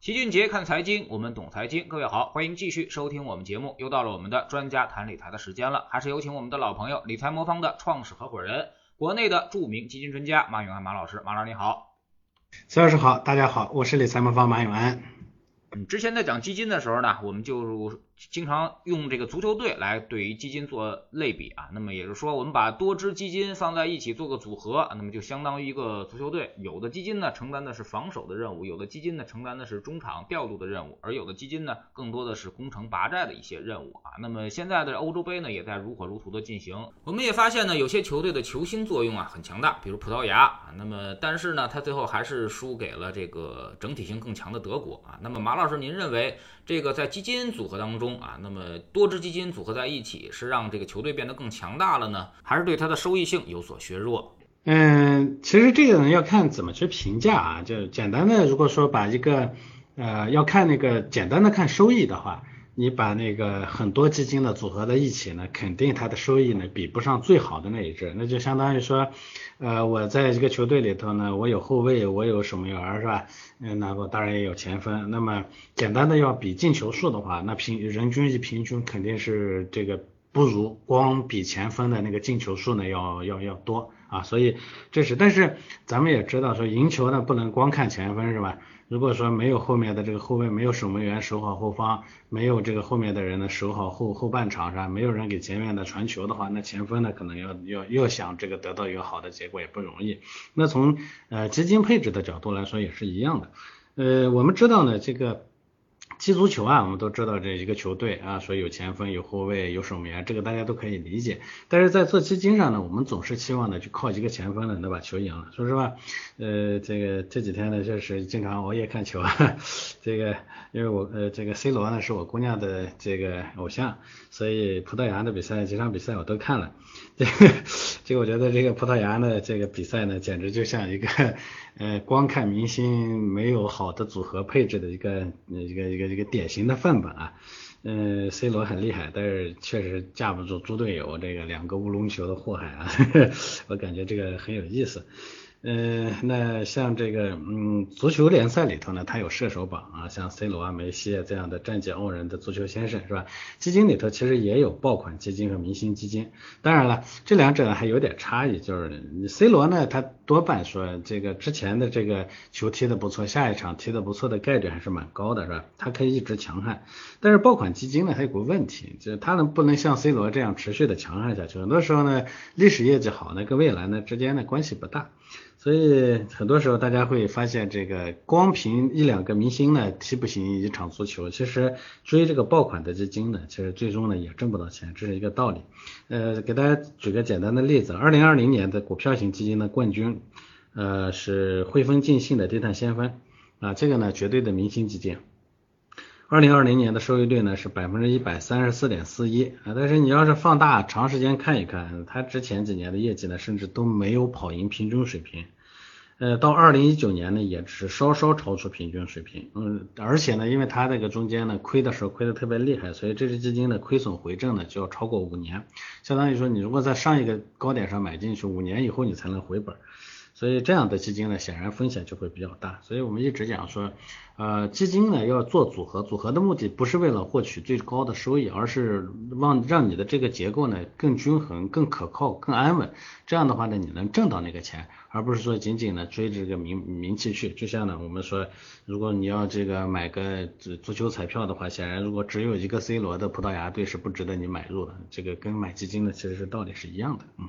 齐俊杰看财经，我们懂财经。各位好，欢迎继续收听我们节目。又到了我们的专家谈理财的时间了，还是有请我们的老朋友理财魔方的创始合伙人，国内的著名基金专家马永安马老师。马老师你好，孙老师好，大家好，我是理财魔方马永安。嗯，之前在讲基金的时候呢，我们就经常用这个足球队来对于基金做类比啊。那么也就是说，我们把多支基金放在一起做个组合，那么就相当于一个足球队。有的基金呢承担的是防守的任务，有的基金呢承担的是中场调度的任务，而有的基金呢更多的是攻城拔寨的一些任务啊。那么现在的欧洲杯呢也在如火如荼的进行，我们也发现呢有些球队的球星作用啊很强大，比如葡萄牙啊。那么但是呢，他最后还是输给了这个整体性更强的德国啊。那么马老师，您认为这个在基金组合当中啊，那么多支基金组合在一起，是让这个球队变得更强大了呢，还是对它的收益性有所削弱？嗯，其实这个呢要看怎么去评价啊。就简单的，如果说把一个呃要看那个简单的看收益的话。你把那个很多基金的组合在一起呢，肯定它的收益呢比不上最好的那一支，那就相当于说，呃，我在这个球队里头呢，我有后卫，我有守门员是吧？嗯，那我当然也有前锋。那么简单的要比进球数的话，那平人均一平均肯定是这个不如光比前锋的那个进球数呢要要要多啊。所以这是，但是咱们也知道说赢球呢不能光看前锋是吧？如果说没有后面的这个后卫，没有守门员守好后方，没有这个后面的人呢守好后后半场是吧，没有人给前面的传球的话，那前锋呢可能要要要想这个得到一个好的结果也不容易。那从呃基金配置的角度来说也是一样的。呃，我们知道呢这个。踢足球啊，我们都知道这一个球队啊，说有前锋、有后卫、有守门员，这个大家都可以理解。但是在做基金上呢，我们总是期望呢，就靠一个前锋呢能把球赢了。说实话，呃，这个这几天呢，确实经常熬夜看球啊。这个因为我呃，这个 C 罗呢是我姑娘的这个偶像，所以葡萄牙的比赛几场比赛我都看了。这个这个我觉得这个葡萄牙的这个比赛呢，简直就像一个呃，光看明星没有好的组合配置的一个一个一个。一个典型的范本啊，嗯，C 罗很厉害，但是确实架不住猪队友这个两个乌龙球的祸害啊，我感觉这个很有意思。嗯，那像这个，嗯，足球联赛里头呢，它有射手榜啊，像 C 罗啊、梅西啊这样的战绩傲人的足球先生是吧？基金里头其实也有爆款基金和明星基金，当然了，这两者还有点差异，就是 C 罗呢，他多半说这个之前的这个球踢得不错，下一场踢得不错的概率还是蛮高的，是吧？他可以一直强悍，但是爆款基金呢，还有个问题，就是他能不能像 C 罗这样持续的强悍下去？很多时候呢，历史业绩好呢，跟未来呢之间的关系不大。所以很多时候大家会发现，这个光凭一两个明星呢踢不行一场足球，其实追这个爆款的基金呢，其实最终呢也挣不到钱，这是一个道理。呃，给大家举个简单的例子，二零二零年的股票型基金的冠军，呃是汇丰晋信的低碳先锋啊，这个呢绝对的明星基金。二零二零年的收益率呢是百分之一百三十四点四一。啊，但是你要是放大长时间看一看，它之前几年的业绩呢，甚至都没有跑赢平均水平，呃，到二零一九年呢，也是稍稍超出平均水平，嗯，而且呢，因为它这个中间呢亏的时候亏的特别厉害，所以这支基金的亏损回正呢就要超过五年，相当于说你如果在上一个高点上买进去，五年以后你才能回本。所以这样的基金呢，显然风险就会比较大。所以我们一直讲说，呃，基金呢要做组合，组合的目的不是为了获取最高的收益，而是让让你的这个结构呢更均衡、更可靠、更安稳。这样的话呢，你能挣到那个钱，而不是说仅仅呢追这个名名气去。就像呢，我们说，如果你要这个买个足足球彩票的话，显然如果只有一个 C 罗的葡萄牙队是不值得你买入的。这个跟买基金的其实是道理是一样的，嗯。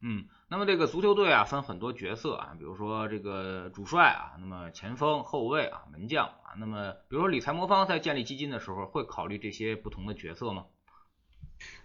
嗯。那么这个足球队啊，分很多角色啊，比如说这个主帅啊，那么前锋、后卫啊、门将啊，那么比如说理财魔方在建立基金的时候，会考虑这些不同的角色吗？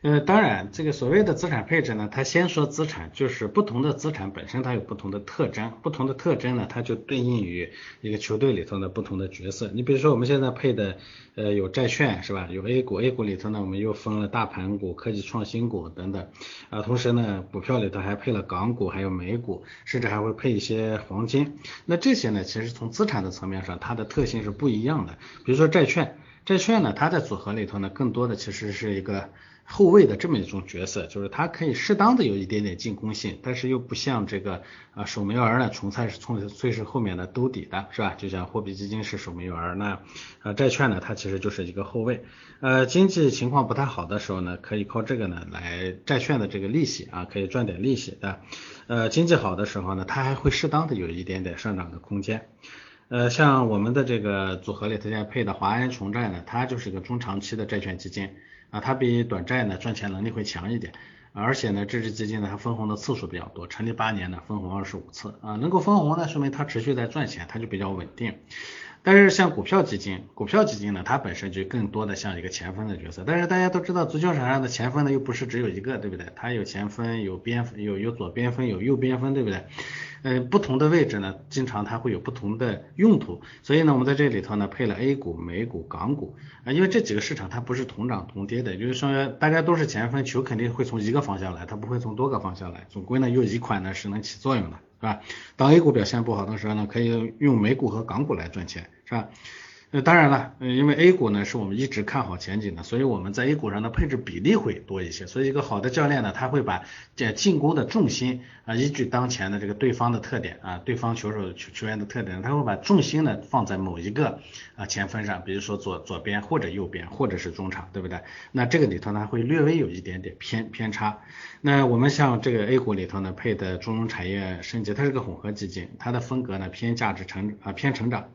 呃，当然，这个所谓的资产配置呢，它先说资产，就是不同的资产本身它有不同的特征，不同的特征呢，它就对应于一个球队里头的不同的角色。你比如说我们现在配的，呃，有债券是吧？有 A 股，A 股里头呢，我们又分了大盘股、科技创新股等等，啊，同时呢，股票里头还配了港股，还有美股，甚至还会配一些黄金。那这些呢，其实从资产的层面上，它的特性是不一样的。比如说债券。债券呢，它在组合里头呢，更多的其实是一个。后卫的这么一种角色，就是它可以适当的有一点点进攻性，但是又不像这个啊守门员呢，从菜是从最是后面的兜底的，是吧？就像货币基金是守门员，那样呃债券呢，它其实就是一个后卫。呃，经济情况不太好的时候呢，可以靠这个呢来债券的这个利息啊，可以赚点利息的。呃，经济好的时候呢，它还会适当的有一点点上涨的空间。呃，像我们的这个组合里头现在配的华安重债呢，它就是一个中长期的债券基金。啊，它比短债呢赚钱能力会强一点，而且呢，这支基金呢它分红的次数比较多，成立八年呢分红二十五次啊，能够分红呢说明它持续在赚钱，它就比较稳定。但是像股票基金，股票基金呢它本身就更多的像一个前锋的角色，但是大家都知道足球场上的前锋呢又不是只有一个，对不对？它有前锋，有边有有左边锋，有右边锋，对不对？嗯，不同的位置呢，经常它会有不同的用途，所以呢，我们在这里头呢配了 A 股、美股、港股啊，因为这几个市场它不是同涨同跌的，就是说大家都是前锋，球肯定会从一个方向来，它不会从多个方向来，总归呢有一款呢是能起作用的，是吧？当 A 股表现不好的时候呢，可以用美股和港股来赚钱，是吧？那当然了，嗯因为 A 股呢是我们一直看好前景的，所以我们在 A 股上的配置比例会多一些。所以一个好的教练呢，他会把这进攻的重心啊，依据当前的这个对方的特点啊，对方球手球球员的特点，他会把重心呢放在某一个啊前锋上，比如说左左边或者右边或者是中场，对不对？那这个里头呢会略微有一点点偏偏差。那我们像这个 A 股里头呢配的中融产业升级，它是个混合基金，它的风格呢偏价值成啊偏成长。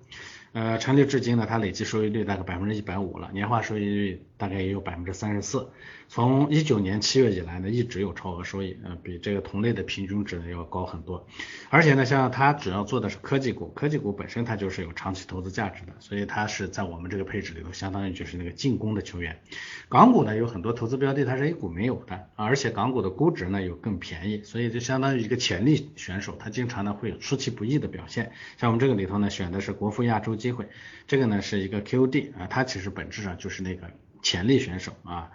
呃，成立至今呢，它累计收益率大概百分之一百五了，年化收益率大概也有百分之三十四。从一九年七月以来呢，一直有超额收益，呃，比这个同类的平均值呢要高很多。而且呢，像它主要做的是科技股，科技股本身它就是有长期投资价值的，所以它是在我们这个配置里头，相当于就是那个进攻的球员。港股呢有很多投资标的，它是 A 股没有的，而且港股的估值呢又更便宜，所以就相当于一个潜力选手，它经常呢会有出其不意的表现。像我们这个里头呢选的是国富亚洲机会，这个呢是一个 QD 啊，它其实本质上就是那个潜力选手啊。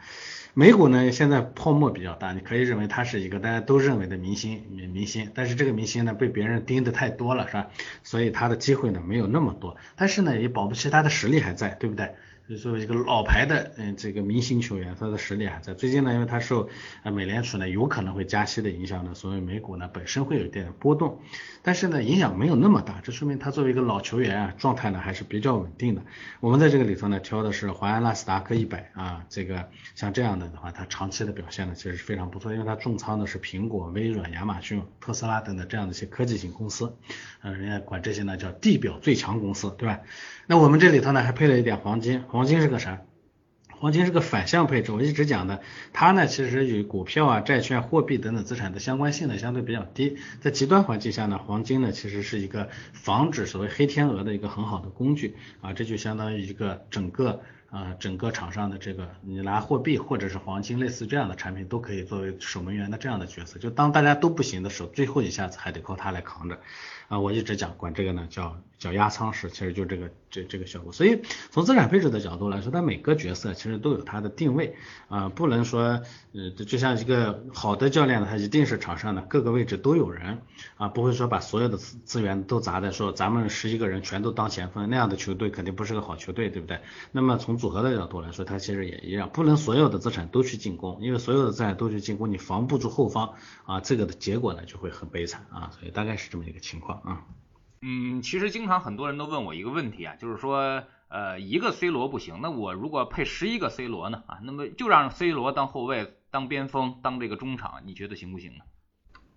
美股呢，现在泡沫比较大，你可以认为它是一个大家都认为的明星明明星，但是这个明星呢被别人盯的太多了，是吧？所以他的机会呢没有那么多，但是呢也保不齐他的实力还在，对不对？就作为一个老牌的嗯这个明星球员，他的实力还在。最近呢，因为他受呃美联储呢有可能会加息的影响呢，所以美股呢本身会有一点波动，但是呢影响没有那么大，这说明他作为一个老球员啊，状态呢还是比较稳定的。我们在这个里头呢挑的是华安纳斯达克一百啊，这个像这样的的话，它长期的表现呢其实是非常不错，因为它重仓的是苹果、微软、亚马逊、特斯拉等等这样的一些科技型公司，嗯，人家管这些呢叫地表最强公司，对吧？那我们这里头呢还配了一点黄金，黄金是个啥？黄金是个反向配置，我一直讲的，它呢其实与股票啊、债券、货币等等资产的相关性呢相对比较低，在极端环境下呢，黄金呢其实是一个防止所谓黑天鹅的一个很好的工具啊，这就相当于一个整个啊整个场上的这个你拿货币或者是黄金类似这样的产品都可以作为守门员的这样的角色，就当大家都不行的时候，最后一下子还得靠它来扛着。啊，我一直讲管这个呢叫叫压舱石，其实就这个这这个效果。所以从资产配置的角度来说，它每个角色其实都有它的定位啊，不能说呃就像一个好的教练，他一定是场上的各个位置都有人啊，不会说把所有的资资源都砸在说咱们十一个人全都当前锋那样的球队肯定不是个好球队，对不对？那么从组合的角度来说，它其实也一样，不能所有的资产都去进攻，因为所有的资产都去进攻，你防不住后方啊，这个的结果呢就会很悲惨啊，所以大概是这么一个情况。啊，嗯，其实经常很多人都问我一个问题啊，就是说，呃，一个 C 罗不行，那我如果配十一个 C 罗呢？啊，那么就让 C 罗当后卫、当边锋、当这个中场，你觉得行不行呢？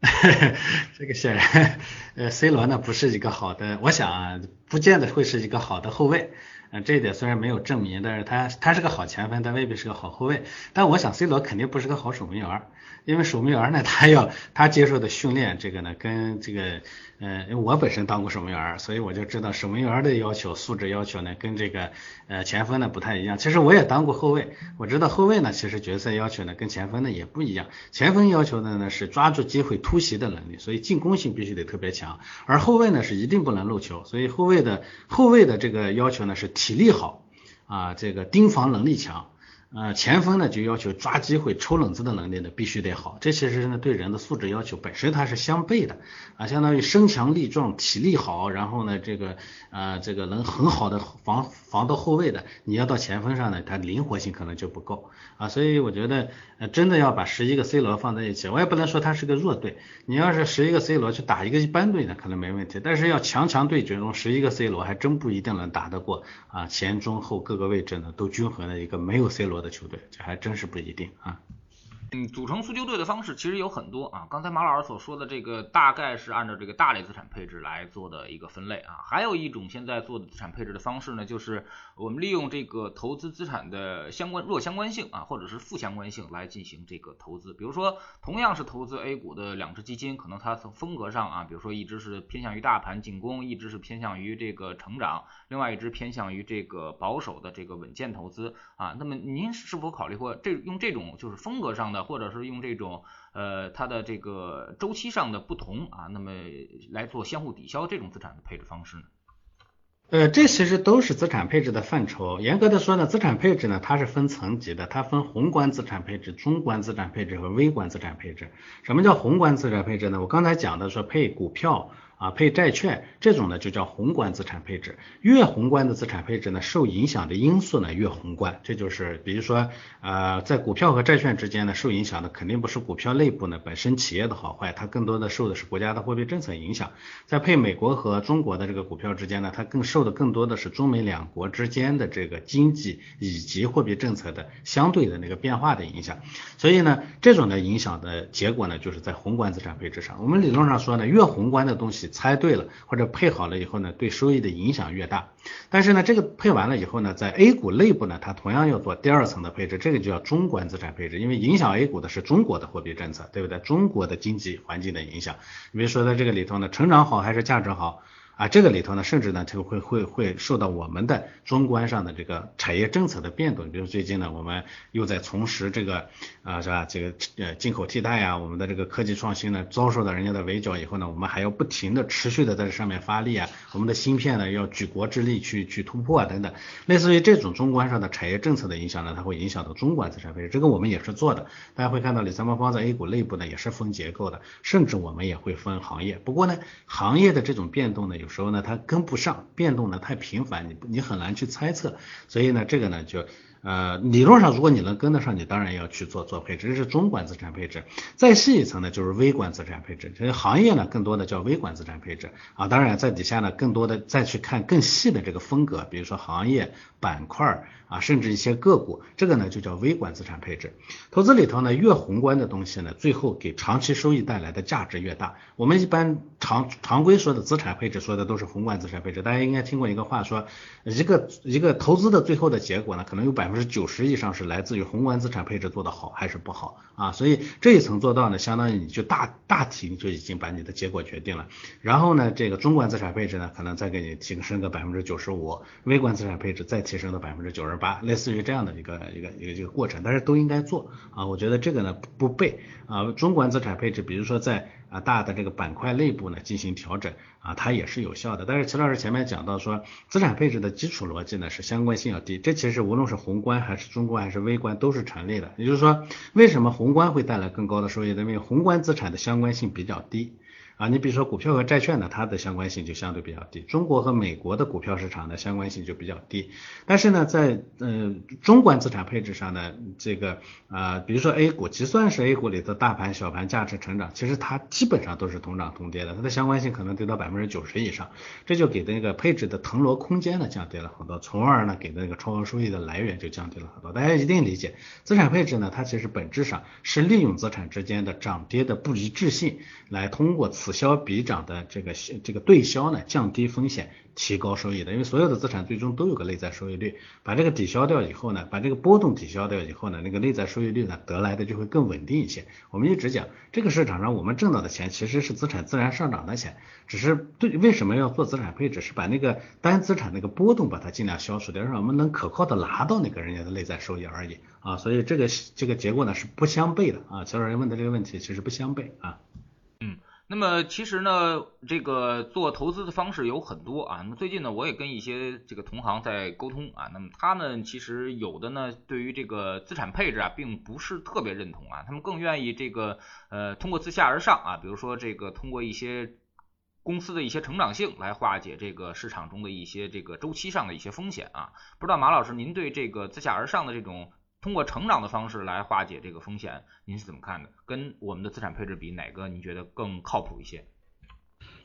这个显然，呃，C 罗呢不是一个好的，我想啊，不见得会是一个好的后卫。嗯，这一点虽然没有证明，但是他他是个好前锋，但未必是个好后卫。但我想 C 罗肯定不是个好守门员，因为守门员呢，他要他接受的训练，这个呢跟这个。呃，因为我本身当过守门员，所以我就知道守门员的要求、素质要求呢，跟这个呃前锋呢不太一样。其实我也当过后卫，我知道后卫呢，其实角色要求呢跟前锋呢也不一样。前锋要求的呢是抓住机会突袭的能力，所以进攻性必须得特别强。而后卫呢是一定不能漏球，所以后卫的后卫的这个要求呢是体力好啊，这个盯防能力强。呃，前锋呢就要求抓机会、抽冷子的能力呢必须得好，这其实呢对人的素质要求本身它是相悖的啊，相当于身强力壮、体力好，然后呢这个呃这个能很好的防防到后卫的，你要到前锋上呢，它灵活性可能就不够啊，所以我觉得呃真的要把十一个 C 罗放在一起，我也不能说他是个弱队，你要是十一个 C 罗去打一个一般队呢，可能没问题，但是要强强对决中十一个 C 罗还真不一定能打得过啊前中后各个位置呢都均衡的一个没有 C 罗。的球队，这还真是不一定啊。嗯，组成足球队的方式其实有很多啊。刚才马老师所说的这个，大概是按照这个大类资产配置来做的一个分类啊。还有一种现在做的资产配置的方式呢，就是我们利用这个投资资产的相关弱相关性啊，或者是负相关性来进行这个投资。比如说，同样是投资 A 股的两只基金，可能它从风格上啊，比如说一只是偏向于大盘进攻，一只是偏向于这个成长，另外一只偏向于这个保守的这个稳健投资啊。那么您是否考虑过这用这种就是风格上的？或者是用这种呃它的这个周期上的不同啊，那么来做相互抵消这种资产的配置方式呢？呃，这其实都是资产配置的范畴。严格的说呢，资产配置呢它是分层级的，它分宏观资产配置、中观资产配置和微观资产配置。什么叫宏观资产配置呢？我刚才讲的说配股票。啊，配债券这种呢就叫宏观资产配置。越宏观的资产配置呢，受影响的因素呢越宏观。这就是比如说，呃，在股票和债券之间呢，受影响的肯定不是股票内部呢本身企业的好坏，它更多的受的是国家的货币政策影响。在配美国和中国的这个股票之间呢，它更受的更多的是中美两国之间的这个经济以及货币政策的相对的那个变化的影响。所以呢，这种的影响的结果呢，就是在宏观资产配置上。我们理论上说呢，越宏观的东西。猜对了或者配好了以后呢，对收益的影响越大。但是呢，这个配完了以后呢，在 A 股内部呢，它同样要做第二层的配置，这个就叫中观资产配置，因为影响 A 股的是中国的货币政策，对不对？中国的经济环境的影响。比如说在这个里头呢，成长好还是价值好？啊，这个里头呢，甚至呢，就会会会受到我们的中观上的这个产业政策的变动。比如最近呢，我们又在从事这个啊，是吧？这个呃进口替代呀，我们的这个科技创新呢，遭受到人家的围剿以后呢，我们还要不停的持续的在这上面发力啊。我们的芯片呢，要举国之力去去突破啊，等等。类似于这种中观上的产业政策的影响呢，它会影响到中观资产配置。这个我们也是做的。大家会看到李三方方在 A 股内部呢，也是分结构的，甚至我们也会分行业。不过呢，行业的这种变动呢，有。有时候呢，它跟不上，变动呢太频繁，你你很难去猜测，所以呢，这个呢就。呃，理论上如果你能跟得上，你当然要去做做配置，这是中观资产配置。再细一层呢，就是微观资产配置。这些行业呢，更多的叫微观资产配置啊。当然在底下呢，更多的再去看更细的这个风格，比如说行业板块啊，甚至一些个股，这个呢就叫微观资产配置。投资里头呢，越宏观的东西呢，最后给长期收益带来的价值越大。我们一般常常规说的资产配置说的都是宏观资产配置。大家应该听过一个话说，一个一个投资的最后的结果呢，可能有百。百分之九十以上是来自于宏观资产配置做得好还是不好啊？所以这一层做到呢，相当于你就大大体你就已经把你的结果决定了。然后呢，这个中观资产配置呢，可能再给你提升个百分之九十五，微观资产配置再提升到百分之九十八，类似于这样的一个一个一个一个过程。但是都应该做啊，我觉得这个呢不背啊，中观资产配置，比如说在。啊，大的这个板块内部呢进行调整啊，它也是有效的。但是齐老师前面讲到说，资产配置的基础逻辑呢是相关性要低，这其实无论是宏观还是中观还是微观都是成立的。也就是说，为什么宏观会带来更高的收益？因为宏观资产的相关性比较低。啊，你比如说股票和债券呢，它的相关性就相对比较低。中国和美国的股票市场的相关性就比较低。但是呢，在呃中观资产配置上呢，这个啊，比如说 A 股，就算是 A 股里的大盘、小盘、价值成长，其实它基本上都是同涨同跌的，它的相关性可能跌到百分之九十以上。这就给的那个配置的腾挪空间呢降低了很多，从而呢给的那个超额收益的来源就降低了很多。大家一定理解，资产配置呢，它其实本质上是利用资产之间的涨跌的不一致性，来通过此此消彼长的这个这个对消呢，降低风险。提高收益的，因为所有的资产最终都有个内在收益率，把这个抵消掉以后呢，把这个波动抵消掉以后呢，那个内在收益率呢得来的就会更稳定一些。我们一直讲，这个市场上我们挣到的钱其实是资产自然上涨的钱，只是对为什么要做资产配置，是把那个单资产那个波动把它尽量消除掉，让我们能可靠的拿到那个人家的内在收益而已啊。所以这个这个结果呢是不相悖的啊。乔老师问的这个问题其实不相悖啊。那么其实呢，这个做投资的方式有很多啊。那么最近呢，我也跟一些这个同行在沟通啊。那么他们其实有的呢，对于这个资产配置啊，并不是特别认同啊。他们更愿意这个呃，通过自下而上啊，比如说这个通过一些公司的一些成长性来化解这个市场中的一些这个周期上的一些风险啊。不知道马老师，您对这个自下而上的这种？通过成长的方式来化解这个风险，您是怎么看的？跟我们的资产配置比，哪个您觉得更靠谱一些？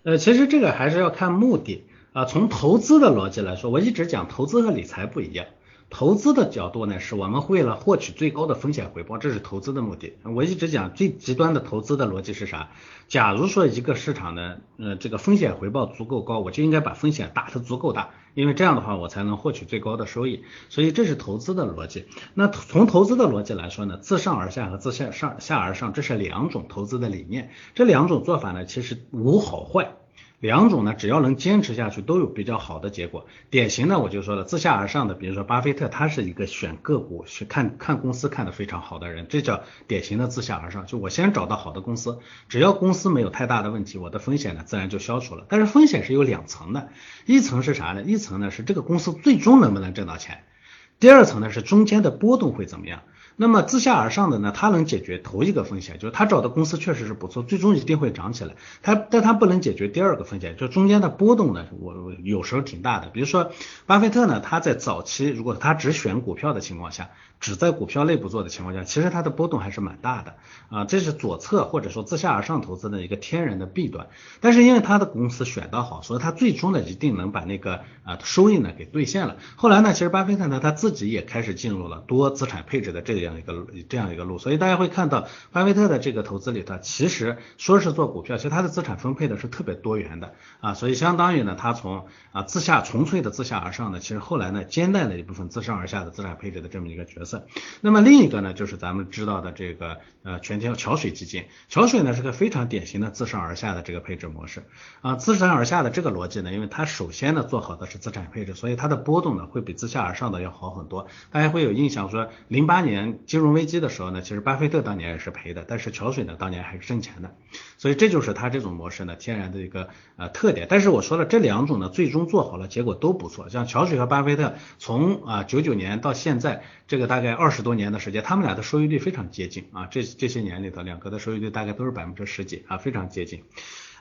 呃，其实这个还是要看目的啊。从投资的逻辑来说，我一直讲投资和理财不一样。投资的角度呢，是我们为了获取最高的风险回报，这是投资的目的。我一直讲最极端的投资的逻辑是啥？假如说一个市场呢，呃，这个风险回报足够高，我就应该把风险打得足够大，因为这样的话我才能获取最高的收益。所以这是投资的逻辑。那从投资的逻辑来说呢，自上而下和自下上下而上，这是两种投资的理念。这两种做法呢，其实无好坏。两种呢，只要能坚持下去，都有比较好的结果。典型的我就说了，自下而上的，比如说巴菲特，他是一个选个股、去看看公司看的非常好的人，这叫典型的自下而上。就我先找到好的公司，只要公司没有太大的问题，我的风险呢自然就消除了。但是风险是有两层的，一层是啥呢？一层呢是这个公司最终能不能挣到钱，第二层呢是中间的波动会怎么样。那么自下而上的呢，它能解决头一个风险，就是他找的公司确实是不错，最终一定会涨起来。它，但它不能解决第二个风险，就中间的波动呢，我有时候挺大的。比如说巴菲特呢，他在早期如果他只选股票的情况下。只在股票内部做的情况下，其实它的波动还是蛮大的啊，这是左侧或者说自下而上投资的一个天然的弊端。但是因为他的公司选得好，所以他最终呢一定能把那个啊收益呢给兑现了。后来呢，其实巴菲特呢他自己也开始进入了多资产配置的这样一个这样一个路，所以大家会看到巴菲特的这个投资里头，其实说是做股票，其实他的资产分配的是特别多元的啊，所以相当于呢他从啊自下纯粹的自下而上呢，其实后来呢兼带了一部分自上而下的资产配置的这么一个角色。那么另一个呢，就是咱们知道的这个呃全天桥水基金，桥水呢是个非常典型的自上而下的这个配置模式。啊，自上而下的这个逻辑呢，因为它首先呢做好的是资产配置，所以它的波动呢会比自下而上的要好很多。大家会有印象说，零八年金融危机的时候呢，其实巴菲特当年也是赔的，但是桥水呢当年还是挣钱的，所以这就是它这种模式呢天然的一个呃特点。但是我说了这两种呢，最终做好了结果都不错，像桥水和巴菲特从啊九九年到现在。这个大概二十多年的时间，他们俩的收益率非常接近啊，这这些年里头，两个的收益率大概都是百分之十几啊，非常接近。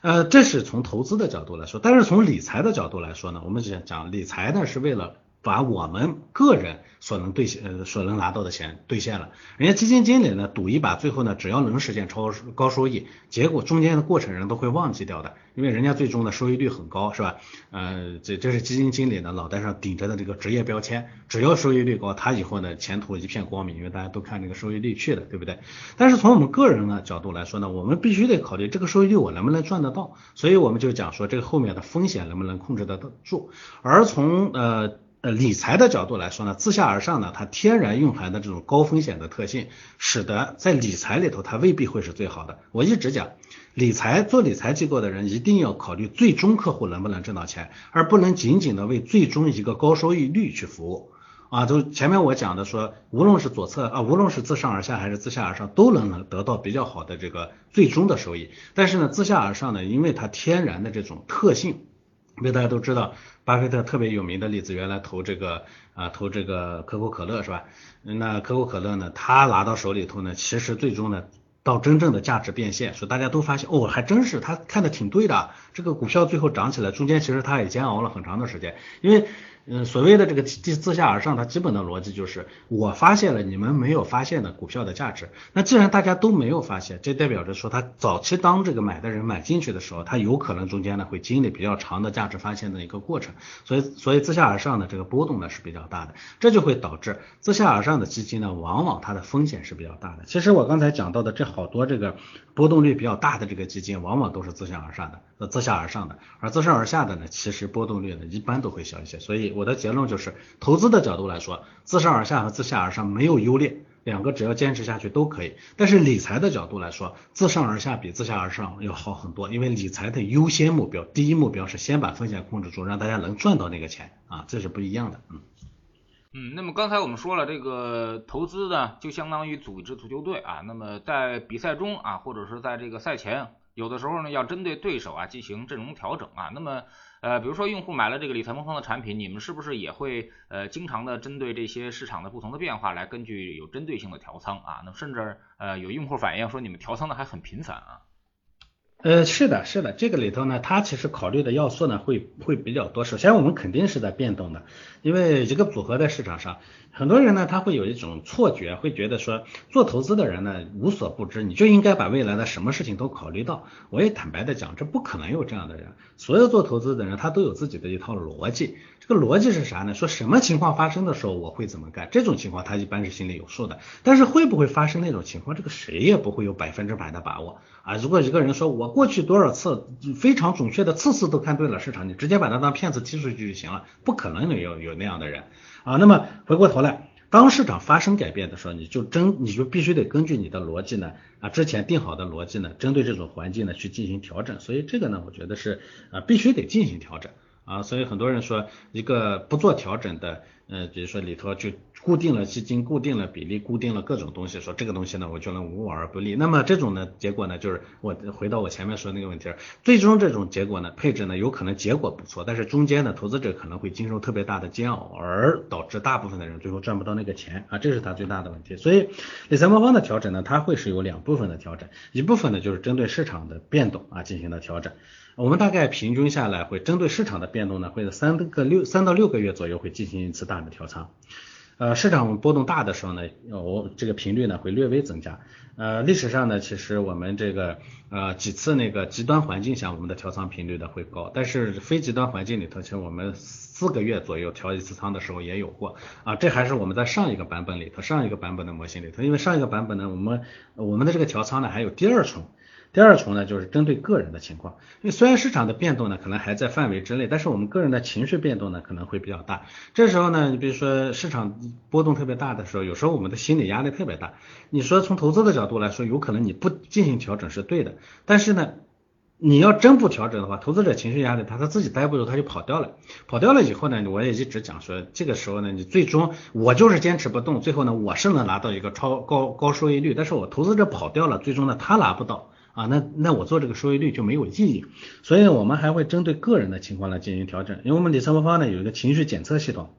呃，这是从投资的角度来说，但是从理财的角度来说呢，我们讲讲理财呢是为了把我们个人。所能兑现呃所能拿到的钱兑现了，人家基金经理呢赌一把，最后呢只要能实现超高收益，结果中间的过程人都会忘记掉的，因为人家最终的收益率很高，是吧？呃，这这是基金经理呢脑袋上顶着的这个职业标签，只要收益率高，他以后呢前途一片光明，因为大家都看这个收益率去的，对不对？但是从我们个人的角度来说呢，我们必须得考虑这个收益率我能不能赚得到，所以我们就讲说这个后面的风险能不能控制得住，而从呃。呃，理财的角度来说呢，自下而上呢，它天然蕴含的这种高风险的特性，使得在理财里头它未必会是最好的。我一直讲，理财做理财机构的人一定要考虑最终客户能不能挣到钱，而不能仅仅的为最终一个高收益率去服务。啊，就前面我讲的说，无论是左侧啊，无论是自上而下还是自下而上，都能能得到比较好的这个最终的收益。但是呢，自下而上呢，因为它天然的这种特性。因为大家都知道，巴菲特特别有名的例子，原来投这个啊投这个可口可乐是吧？那可口可乐呢，他拿到手里头呢，其实最终呢，到真正的价值变现，所以大家都发现哦，还真是他看的挺对的，这个股票最后涨起来，中间其实他也煎熬了很长的时间，因为。嗯，所谓的这个自自下而上，它基本的逻辑就是我发现了你们没有发现的股票的价值。那既然大家都没有发现，这代表着说他早期当这个买的人买进去的时候，他有可能中间呢会经历比较长的价值发现的一个过程。所以，所以自下而上的这个波动呢是比较大的，这就会导致自下而上的基金呢，往往它的风险是比较大的。其实我刚才讲到的这好多这个波动率比较大的这个基金，往往都是自下而上的。呃自下而上的，而自上而下的呢，其实波动率呢一般都会小一些。所以我的结论就是，投资的角度来说，自上而下和自下而上没有优劣，两个只要坚持下去都可以。但是理财的角度来说，自上而下比自下而上要好很多，因为理财的优先目标，第一目标是先把风险控制住，让大家能赚到那个钱啊，这是不一样的。嗯嗯，那么刚才我们说了，这个投资呢，就相当于组一支足球队啊。那么在比赛中啊，或者是在这个赛前。有的时候呢要针对对手啊进行阵容调整啊。那么呃，比如说用户买了这个理财魔方的产品，你们是不是也会呃经常的针对这些市场的不同的变化来根据有针对性的调仓啊？那甚至呃有用户反映说你们调仓的还很频繁啊。呃，是的，是的，这个里头呢，它其实考虑的要素呢会会比较多。首先，我们肯定是在变动的，因为一个组合在市场上，很多人呢他会有一种错觉，会觉得说做投资的人呢无所不知，你就应该把未来的什么事情都考虑到。我也坦白的讲，这不可能有这样的人。所有做投资的人，他都有自己的一套逻辑。这个逻辑是啥呢？说什么情况发生的时候我会怎么干？这种情况他一般是心里有数的。但是会不会发生那种情况，这个谁也不会有百分之百的把握啊。如果一个人说我过去多少次非常准确的次次都看对了市场，你直接把他当骗子踢出去就行了，不可能有有那样的人啊。那么回过头来，当市场发生改变的时候，你就真你就必须得根据你的逻辑呢啊之前定好的逻辑呢，针对这种环境呢去进行调整。所以这个呢，我觉得是啊必须得进行调整。啊，所以很多人说一个不做调整的，呃，比如说里头就固定了基金，固定了比例，固定了各种东西，说这个东西呢我就能无往而不利。那么这种呢结果呢就是我回到我前面说那个问题，最终这种结果呢配置呢有可能结果不错，但是中间呢投资者可能会经受特别大的煎熬，而导致大部分的人最后赚不到那个钱啊，这是他最大的问题。所以理财魔方的调整呢，它会是有两部分的调整，一部分呢就是针对市场的变动啊进行的调整。我们大概平均下来会针对市场的变动呢，会在三个六三到六个月左右会进行一次大的调仓。呃，市场波动大的时候呢，我这个频率呢会略微增加。呃，历史上呢，其实我们这个呃几次那个极端环境下，我们的调仓频率呢会高，但是非极端环境里头，其实我们四个月左右调一次仓的时候也有过。啊，这还是我们在上一个版本里头，上一个版本的模型里头，因为上一个版本呢，我们我们的这个调仓呢还有第二重。第二重呢，就是针对个人的情况，因为虽然市场的变动呢可能还在范围之内，但是我们个人的情绪变动呢可能会比较大。这时候呢，你比如说市场波动特别大的时候，有时候我们的心理压力特别大。你说从投资的角度来说，有可能你不进行调整是对的，但是呢，你要真不调整的话，投资者情绪压力他他自己待不住，他就跑掉了。跑掉了以后呢，我也一直讲说，这个时候呢，你最终我就是坚持不动，最后呢，我是能拿到一个超高高收益率，但是我投资者跑掉了，最终呢，他拿不到。啊，那那我做这个收益率就没有意义，所以我们还会针对个人的情况来进行调整，因为我们理财魔方呢有一个情绪检测系统，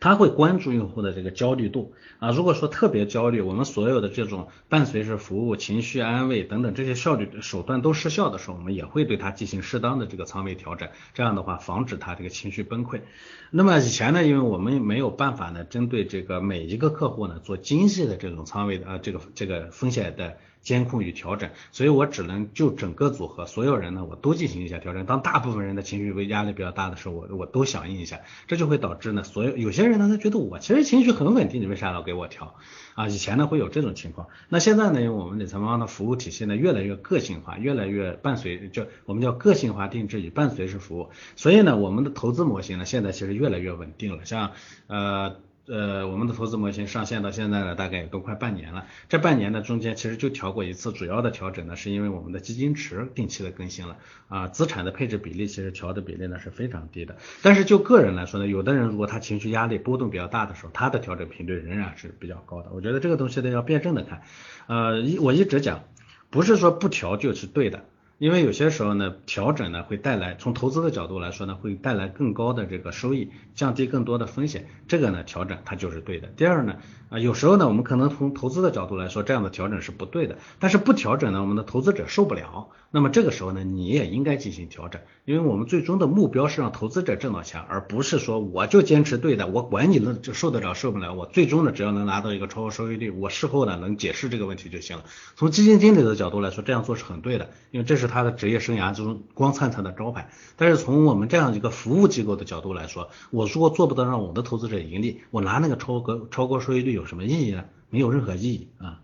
它会关注用户的这个焦虑度啊，如果说特别焦虑，我们所有的这种伴随着服务、情绪安慰等等这些效率手段都失效的时候，我们也会对它进行适当的这个仓位调整，这样的话防止它这个情绪崩溃。那么以前呢，因为我们没有办法呢，针对这个每一个客户呢做精细的这种仓位的啊这个这个风险的。监控与调整，所以我只能就整个组合所有人呢，我都进行一下调整。当大部分人的情绪为压力比较大的时候，我我都响应一下，这就会导致呢，所有有些人呢，他觉得我其实情绪很稳定，你为啥老给我调啊？以前呢会有这种情况，那现在呢，因为我们理财方的服务体系呢越来越个性化，越来越伴随，就我们叫个性化定制与伴随式服务，所以呢，我们的投资模型呢现在其实越来越稳定了，像呃。呃，我们的投资模型上线到现在呢，大概也都快半年了。这半年呢，中间其实就调过一次，主要的调整呢，是因为我们的基金池定期的更新了啊，资产的配置比例其实调的比例呢是非常低的。但是就个人来说呢，有的人如果他情绪压力波动比较大的时候，他的调整频率仍然是比较高的。我觉得这个东西呢要辩证的看。呃，一我一直讲，不是说不调就是对的。因为有些时候呢，调整呢会带来从投资的角度来说呢，会带来更高的这个收益，降低更多的风险，这个呢调整它就是对的。第二呢，啊有时候呢我们可能从投资的角度来说，这样的调整是不对的，但是不调整呢，我们的投资者受不了。那么这个时候呢，你也应该进行调整，因为我们最终的目标是让投资者挣到钱，而不是说我就坚持对的，我管你能就受得了受不了，我最终呢只要能拿到一个超额收益率，我事后呢能解释这个问题就行了。从基金经理的角度来说，这样做是很对的，因为这是他的职业生涯中光灿灿的招牌。但是从我们这样一个服务机构的角度来说，我如果做不到让我的投资者盈利，我拿那个超额超额收益率有什么意义呢？没有任何意义啊。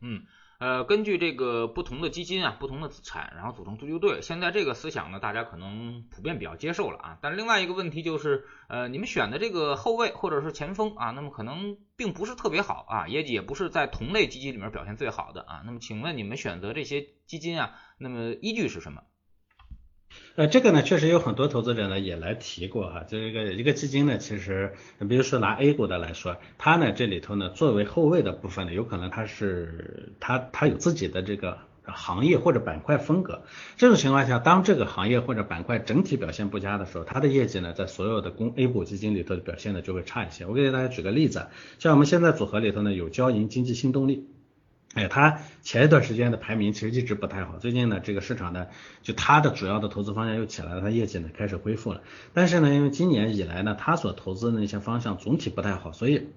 嗯。呃，根据这个不同的基金啊，不同的资产，然后组成足球队。现在这个思想呢，大家可能普遍比较接受了啊。但是另外一个问题就是，呃，你们选的这个后卫或者是前锋啊，那么可能并不是特别好啊，也也不是在同类基金里面表现最好的啊。那么请问你们选择这些基金啊，那么依据是什么？呃，这个呢，确实有很多投资者呢也来提过哈，这个一个基金呢，其实比如说拿 A 股的来说，它呢这里头呢作为后卫的部分呢，有可能它是它它有自己的这个行业或者板块风格。这种情况下，当这个行业或者板块整体表现不佳的时候，它的业绩呢，在所有的公 A 股基金里头的表现呢就会差一些。我给大家举个例子，像我们现在组合里头呢有交银经济新动力。哎，它前一段时间的排名其实一直不太好，最近呢，这个市场呢，就它的主要的投资方向又起来了，它业绩呢开始恢复了。但是呢，因为今年以来呢，它所投资的那些方向总体不太好，所以，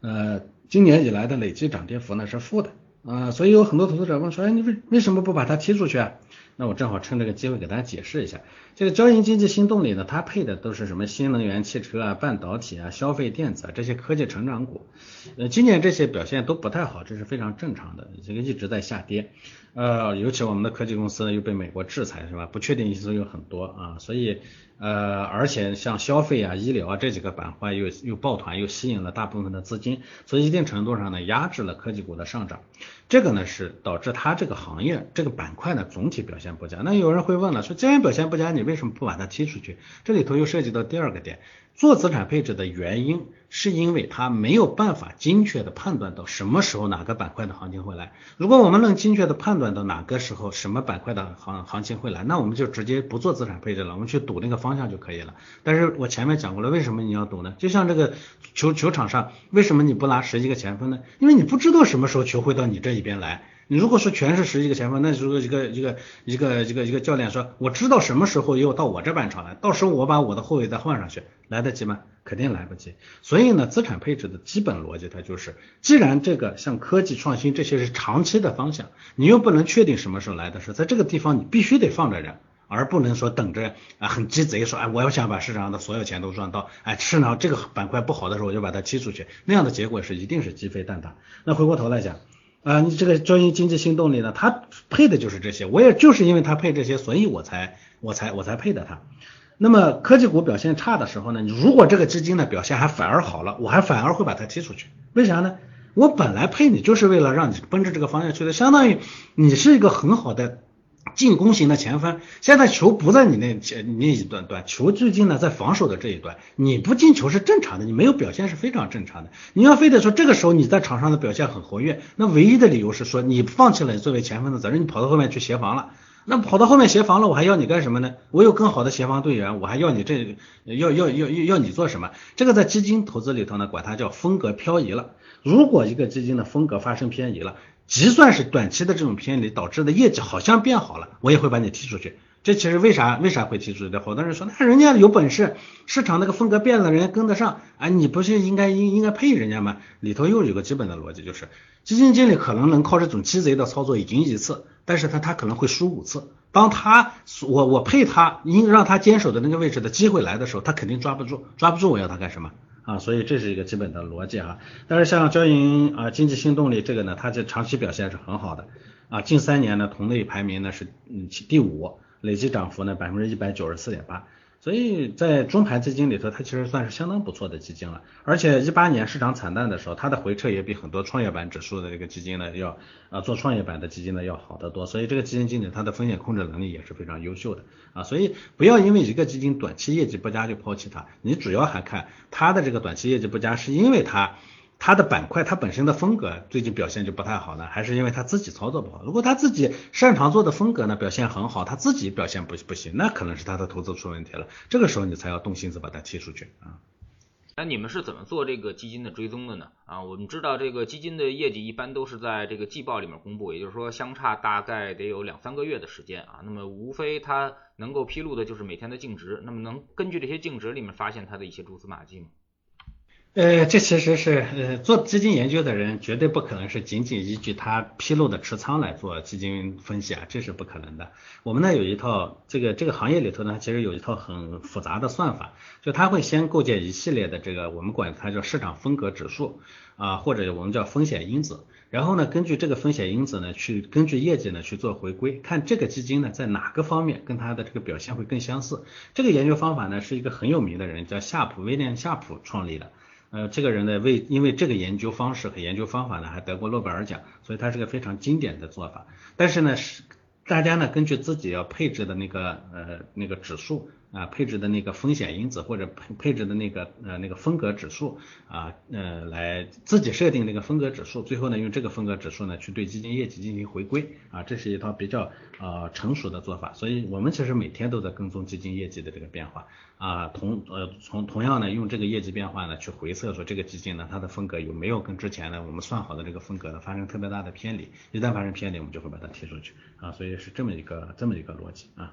呃，今年以来的累计涨跌幅呢是负的啊，所以有很多投资者问说，哎，你为为什么不把它踢出去啊？那我正好趁这个机会给大家解释一下，这个交银经济新动力呢，它配的都是什么新能源汽车啊、半导体啊、消费电子啊这些科技成长股，呃，今年这些表现都不太好，这是非常正常的，这个一直在下跌，呃，尤其我们的科技公司又被美国制裁是吧？不确定因素有很多啊，所以。呃，而且像消费啊、医疗啊这几个板块又又抱团，又吸引了大部分的资金，所以一定程度上呢压制了科技股的上涨。这个呢是导致它这个行业这个板块呢总体表现不佳。那有人会问了，说既然表现不佳，你为什么不把它踢出去？这里头又涉及到第二个点。做资产配置的原因，是因为它没有办法精确的判断到什么时候哪个板块的行情会来。如果我们能精确的判断到哪个时候什么板块的行行情会来，那我们就直接不做资产配置了，我们去赌那个方向就可以了。但是我前面讲过了，为什么你要赌呢？就像这个球球场上，为什么你不拿十一个前锋呢？因为你不知道什么时候球会到你这一边来。你如果说全是十一个前锋，那如果一个一个一个一个一个教练说，我知道什么时候又到我这半场来，到时候我把我的后卫再换上去，来得及吗？肯定来不及。所以呢，资产配置的基本逻辑它就是，既然这个像科技创新这些是长期的方向，你又不能确定什么时候来的时候，在这个地方你必须得放着人，而不能说等着啊很鸡贼说，哎，我要想把市场上的所有钱都赚到，哎，市场这个板块不好的时候我就把它踢出去，那样的结果是一定是鸡飞蛋打。那回过头来讲。啊，你这个专业经济新动力呢，它配的就是这些，我也就是因为它配这些，所以我才我才我才配的它。那么科技股表现差的时候呢，你如果这个基金呢表现还反而好了，我还反而会把它踢出去。为啥呢？我本来配你就是为了让你奔着这个方向去的，相当于你是一个很好的。进攻型的前锋，现在球不在你那前那一段段，球最近呢在防守的这一段，你不进球是正常的，你没有表现是非常正常的。你要非得说这个时候你在场上的表现很活跃，那唯一的理由是说你放弃了作为前锋的责任，你跑到后面去协防了。那跑到后面协防了，我还要你干什么呢？我有更好的协防队员，我还要你这要要要要要你做什么？这个在基金投资里头呢，管它叫风格漂移了。如果一个基金的风格发生偏移了，即算是短期的这种偏离导致的业绩好像变好了，我也会把你踢出去。这其实为啥为啥会踢出去的？好多人说，那人家有本事，市场那个风格变了，人家跟得上，啊，你不是应该应应该配人家吗？里头又有个基本的逻辑，就是基金经理可能能靠这种鸡贼的操作赢一次，但是他他可能会输五次。当他我我配他应让他坚守的那个位置的机会来的时候，他肯定抓不住，抓不住我要他干什么？啊，所以这是一个基本的逻辑啊。但是像交银啊，经济新动力这个呢，它这长期表现是很好的啊。近三年呢，同类排名呢是嗯第五，累计涨幅呢百分之一百九十四点八。所以在中盘基金里头，它其实算是相当不错的基金了。而且一八年市场惨淡的时候，它的回撤也比很多创业板指数的这个基金呢要啊做创业板的基金呢要好得多。所以这个基金经理他的风险控制能力也是非常优秀的啊。所以不要因为一个基金短期业绩不佳就抛弃它，你主要还看它的这个短期业绩不佳是因为它。它的板块，它本身的风格最近表现就不太好呢，还是因为他自己操作不好？如果他自己擅长做的风格呢表现很好，他自己表现不不行，那可能是他的投资出问题了。这个时候你才要动心思把它踢出去啊。那你们是怎么做这个基金的追踪的呢？啊，我们知道这个基金的业绩一般都是在这个季报里面公布，也就是说相差大概得有两三个月的时间啊。那么无非它能够披露的就是每天的净值，那么能根据这些净值里面发现它的一些蛛丝马迹吗？呃，这其实是呃做基金研究的人绝对不可能是仅仅依据他披露的持仓来做基金分析啊，这是不可能的。我们呢有一套这个这个行业里头呢，其实有一套很复杂的算法，就他会先构建一系列的这个我们管它叫市场风格指数啊，或者我们叫风险因子，然后呢根据这个风险因子呢去根据业绩呢去做回归，看这个基金呢在哪个方面跟它的这个表现会更相似。这个研究方法呢是一个很有名的人叫夏普威廉夏普创立的。呃，这个人呢，为因为这个研究方式和研究方法呢，还得过诺贝尔奖，所以他是个非常经典的做法。但是呢，是大家呢根据自己要配置的那个呃那个指数啊配置的那个风险因子或者配配置的那个呃那个风格指数啊呃来自己设定那个风格指数，最后呢用这个风格指数呢去对基金业绩进行回归啊，这是一套比较呃成熟的做法。所以我们其实每天都在跟踪基金业绩的这个变化啊，同呃从同样呢用这个业绩变化呢去回测说这个基金呢它的风格有没有跟之前呢我们算好的这个风格呢发生特别大的偏离，一旦发生偏离，我们就会把它踢出去啊，所以是这么一个这么一个逻辑啊。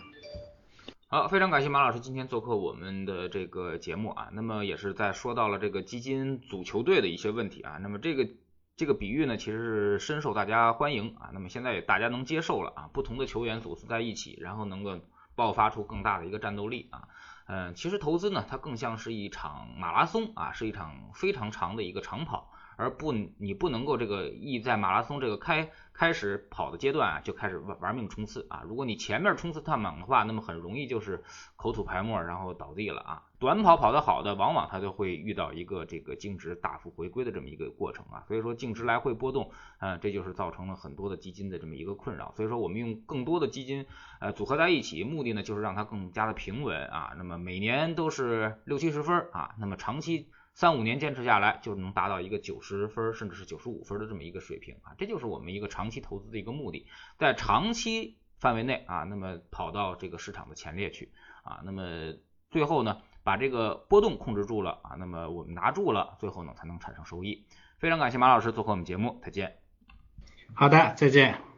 好，非常感谢马老师今天做客我们的这个节目啊。那么也是在说到了这个基金组球队的一些问题啊。那么这个这个比喻呢，其实是深受大家欢迎啊。那么现在大家能接受了啊，不同的球员组织在一起，然后能够爆发出更大的一个战斗力啊。嗯，其实投资呢，它更像是一场马拉松啊，是一场非常长的一个长跑。而不，你不能够这个一在马拉松这个开开始跑的阶段啊，就开始玩玩命冲刺啊。如果你前面冲刺太猛的话，那么很容易就是口吐白沫，然后倒地了啊。短跑跑得好的，往往它就会遇到一个这个净值大幅回归的这么一个过程啊。所以说净值来回波动，嗯，这就是造成了很多的基金的这么一个困扰。所以说我们用更多的基金呃组合在一起，目的呢就是让它更加的平稳啊。那么每年都是六七十分啊，那么长期。三五年坚持下来，就能达到一个九十分甚至是九十五分的这么一个水平啊，这就是我们一个长期投资的一个目的，在长期范围内啊，那么跑到这个市场的前列去啊，那么最后呢，把这个波动控制住了啊，那么我们拿住了，最后呢才能产生收益。非常感谢马老师做客我们节目，再见。好的，再见。